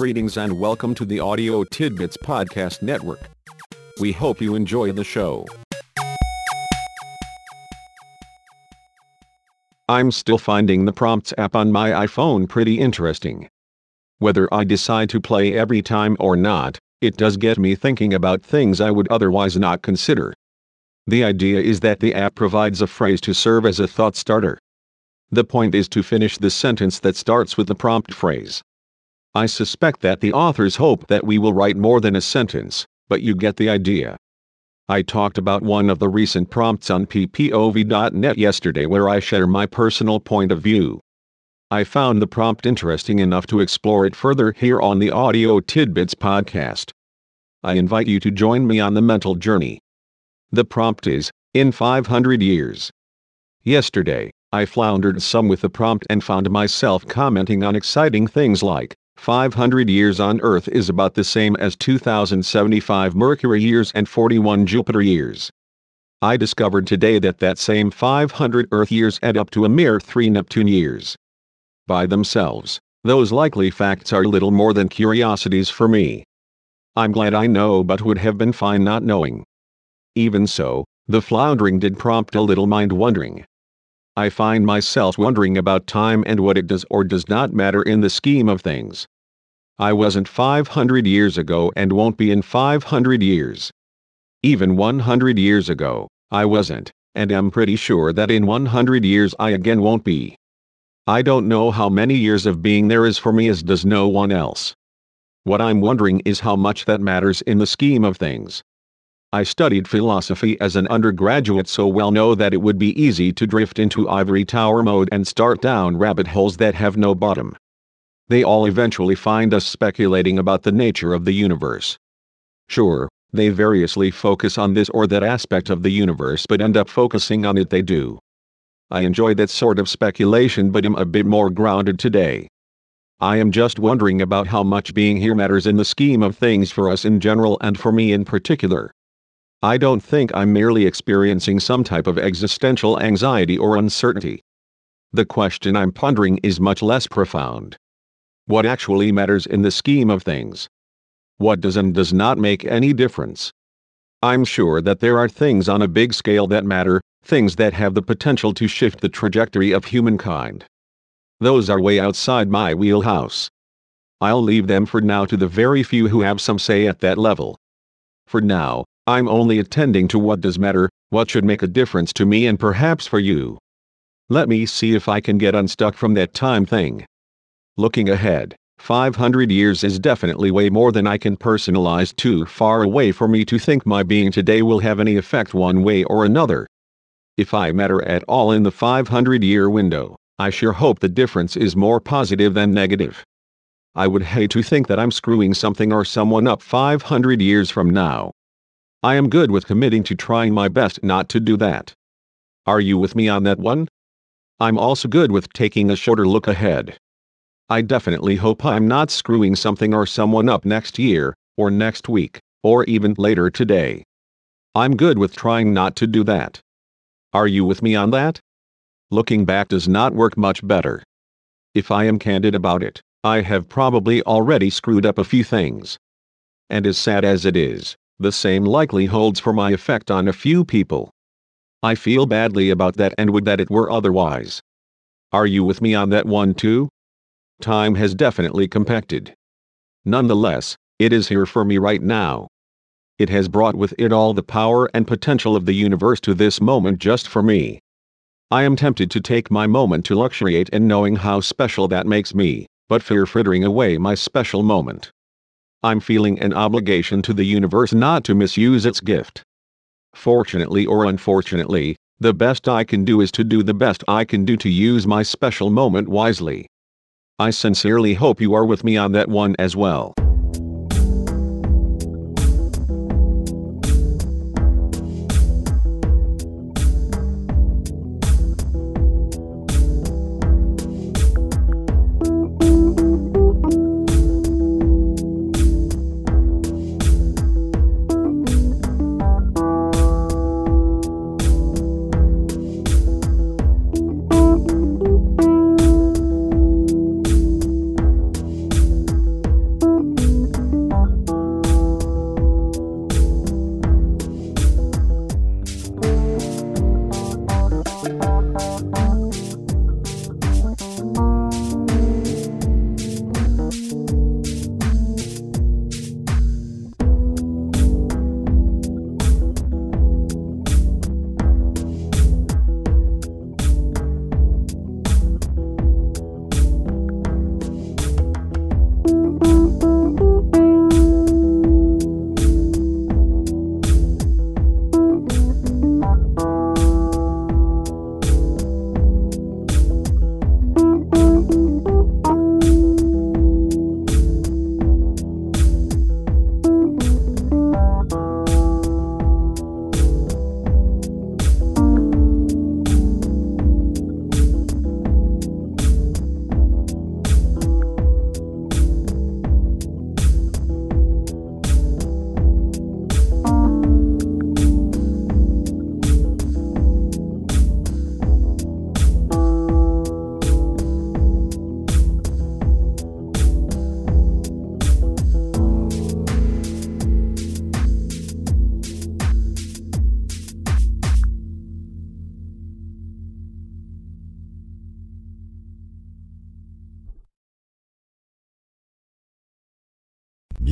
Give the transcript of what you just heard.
Greetings and welcome to the Audio Tidbits Podcast Network. We hope you enjoy the show. I'm still finding the Prompts app on my iPhone pretty interesting. Whether I decide to play every time or not, it does get me thinking about things I would otherwise not consider. The idea is that the app provides a phrase to serve as a thought starter. The point is to finish the sentence that starts with the prompt phrase. I suspect that the authors hope that we will write more than a sentence, but you get the idea. I talked about one of the recent prompts on ppov.net yesterday where I share my personal point of view. I found the prompt interesting enough to explore it further here on the Audio Tidbits podcast. I invite you to join me on the mental journey. The prompt is, in 500 years. Yesterday, I floundered some with the prompt and found myself commenting on exciting things like, 500 years on Earth is about the same as 2075 Mercury years and 41 Jupiter years. I discovered today that that same 500 Earth years add up to a mere 3 Neptune years. By themselves, those likely facts are little more than curiosities for me. I'm glad I know but would have been fine not knowing. Even so, the floundering did prompt a little mind wondering. I find myself wondering about time and what it does or does not matter in the scheme of things. I wasn't 500 years ago and won't be in 500 years. Even 100 years ago, I wasn't, and am pretty sure that in 100 years I again won't be. I don't know how many years of being there is for me as does no one else. What I'm wondering is how much that matters in the scheme of things. I studied philosophy as an undergraduate so well know that it would be easy to drift into ivory tower mode and start down rabbit holes that have no bottom. They all eventually find us speculating about the nature of the universe. Sure, they variously focus on this or that aspect of the universe but end up focusing on it they do. I enjoy that sort of speculation but am a bit more grounded today. I am just wondering about how much being here matters in the scheme of things for us in general and for me in particular. I don't think I'm merely experiencing some type of existential anxiety or uncertainty. The question I'm pondering is much less profound. What actually matters in the scheme of things? What does and does not make any difference? I'm sure that there are things on a big scale that matter, things that have the potential to shift the trajectory of humankind. Those are way outside my wheelhouse. I'll leave them for now to the very few who have some say at that level. For now, I'm only attending to what does matter, what should make a difference to me and perhaps for you. Let me see if I can get unstuck from that time thing. Looking ahead, 500 years is definitely way more than I can personalize too far away for me to think my being today will have any effect one way or another. If I matter at all in the 500 year window, I sure hope the difference is more positive than negative. I would hate to think that I'm screwing something or someone up 500 years from now. I am good with committing to trying my best not to do that. Are you with me on that one? I'm also good with taking a shorter look ahead. I definitely hope I'm not screwing something or someone up next year, or next week, or even later today. I'm good with trying not to do that. Are you with me on that? Looking back does not work much better. If I am candid about it, I have probably already screwed up a few things. And as sad as it is, the same likely holds for my effect on a few people. I feel badly about that and would that it were otherwise. Are you with me on that one too? Time has definitely compacted. Nonetheless, it is here for me right now. It has brought with it all the power and potential of the universe to this moment just for me. I am tempted to take my moment to luxuriate in knowing how special that makes me, but fear frittering away my special moment. I'm feeling an obligation to the universe not to misuse its gift. Fortunately or unfortunately, the best I can do is to do the best I can do to use my special moment wisely. I sincerely hope you are with me on that one as well.